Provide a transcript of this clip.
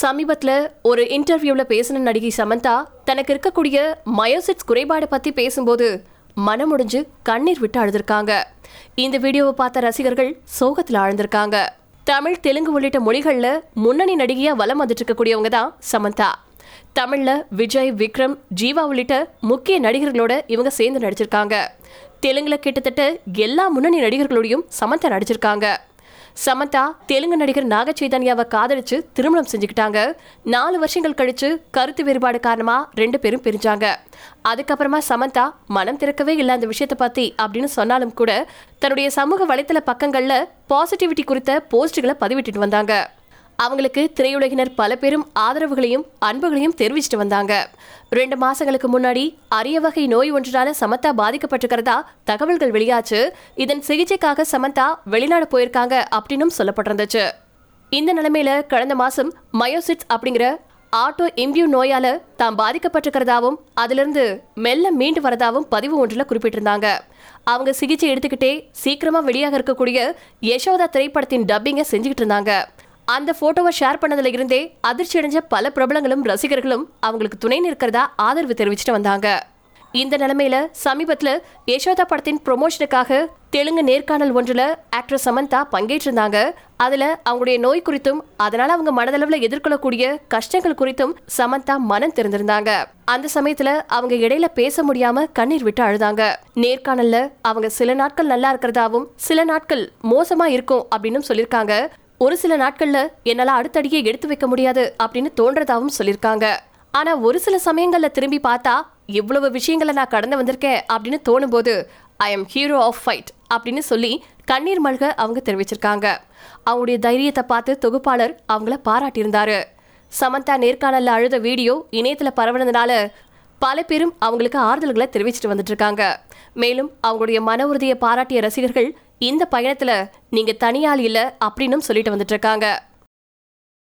சமீபத்தில் ஒரு இன்டர்வியூவில் பேசின நடிகை சமந்தா தனக்கு இருக்கக்கூடிய மயோசிட்ஸ் குறைபாடு பற்றி பேசும்போது மனமுடிஞ்சு கண்ணீர் விட்டு அழுதுருக்காங்க. இந்த வீடியோவை பார்த்த ரசிகர்கள் சோகத்தில் ஆழ்ந்திருக்காங்க. தமிழ் தெலுங்கு உள்ளிட்ட மொழிகளில் முன்னணி நடிகையாக வலம் வந்துட்டு இருக்கக்கூடியவங்க தான் சமந்தா. தமிழில் விஜய் விக்ரம் ஜீவா உள்ளிட்ட முக்கிய நடிகர்களோட இவங்க சேர்ந்து நடிச்சிருக்காங்க. தெலுங்கில் கிட்டத்தட்ட எல்லா முன்னணி நடிகர்களோடையும் சமந்தா நடிச்சிருக்காங்க. சமந்தா தெலுங்கு நடிகர் நாக சைதன்யாவை காதலிச்சு திருமணம் செஞ்சுக்கிட்டாங்க. நாலு வருஷங்கள் கழிச்சு கருத்து வேறுபாடு காரணமா ரெண்டு பேரும் பிரிஞ்சாங்க. அதுக்கப்புறமா சமந்தா மனம் திறக்கவே இல்லை அந்த விஷயத்தை பத்தி அப்படின்னு சொன்னாலும் கூட தன்னுடைய சமூக வலைத்தள பக்கங்கள்ல பாசிட்டிவிட்டி குறித்த போஸ்டுகளை பதிவிட்டுட்டு வந்தாங்க. அவங்களுக்கு திரையுலகினர் பல பேரும் ஆதரவுகளையும் அன்புகளையும் தெரிவிச்சிட்டு வந்தாங்க. ரெண்டு மாசங்களுக்கு முன்னாடி அரிய வகை நோய் ஒன்றால சமந்தா பாதிக்கப்பட்டிருக்கிறதா தகவல்கள் வெளியாச்சு. இதன் சிகிச்சைக்காக சமந்தா வெளிநாடு போயிருக்காங்க அப்படின்னும் சொல்லப்பட்டிருந்துச்சு. இந்த நிலைமையில கடந்த மாசம் மயோசிட்ஸ் அப்படிங்கிற ஆட்டோ இம்யூன் நோயால தாம் பாதிக்கப்பட்டிருக்கிறதாவும் அதிலிருந்து மெல்ல மீண்டு வரதாவும் பதிவு ஒன்றில் குறிப்பிட்டிருந்தாங்க. அவங்க சிகிச்சை எடுத்துக்கிட்டே சீக்கிரமா வெளியாக இருக்கக்கூடிய யசோதா திரைப்படத்தின் டப்பிங்கை செஞ்சுக்கிட்டு இருந்தாங்க. அந்த போட்டோவை ஷேர் பண்ணதுல இருந்தே அதிர்ச்சி அடைஞ்ச பல பிரபலங்களும் ரசிகர்களும் அவங்களுக்கு துணை நிற்கிறதா ஆதரவு தெரிவிச்சுட்டு வந்தாங்க. இந்த நிலைமையில சமீபத்துல யசோதா படத்தின் ப்ரொமோஷனுக்காக தெலுங்கு நேர்காணல் ஒன்றுல ஆக்டர் சமந்தா பங்கேற்றிருந்தாங்க. அதுல அவங்களுடைய நோய் குறித்தும் அதனால அவங்க மனதளவுல எதிர்கொள்ளக்கூடிய கஷ்டங்கள் குறித்தும் சமந்தா மனம் திறந்திருந்தாங்க. அந்த சமயத்துல அவங்க இடையில பேச முடியாம கண்ணீர் விட்டு அழுதாங்க. நேர்காணல்ல அவங்க சில நாட்கள் நல்லா இருக்கிறதாவும் சில நாட்கள் மோசமா இருக்கும் அப்படின்னு சொல்லியிருக்காங்க. ஒரு சில நாட்கள்ல என்னால அடுத்தடியே எடுத்து வைக்க முடியாது அப்படின்னு தோன்றதாவும் சொல்லியிருக்காங்க ஆனா ஒரு சில சமயங்கள்ல திரும்பி பார்த்தா இவ்வளவு விஷயங்களை நான் கடந்து வந்திருக்கேன் அப்படின்னு தோணும் போது I am hero of fight அப்படின்னு சொல்லி கண்ணீர் மல்க அவங்க தெரிவிச்சிருக்காங்க. அவங்களுடைய தைரியத்தை பார்த்து தொகுப்பாளர் அவங்கள பாராட்டியிருந்தாரு. சமந்தா நேர்காணல்ல அழுத வீடியோ இணையத்துல பரவனதுனால பல பேரும் அவங்களுக்கு ஆறுதல்களை தெரிவிச்சிட்டு வந்துட்டு இருக்காங்க. மேலும் அவங்களுடைய மன உறுதியை பாராட்டிய ரசிகர்கள் இந்த பயணத்துல நீங்க தனியாள் இல்ல அப்படின்னும் சொல்லிட்டு வந்துட்டு இருக்காங்க.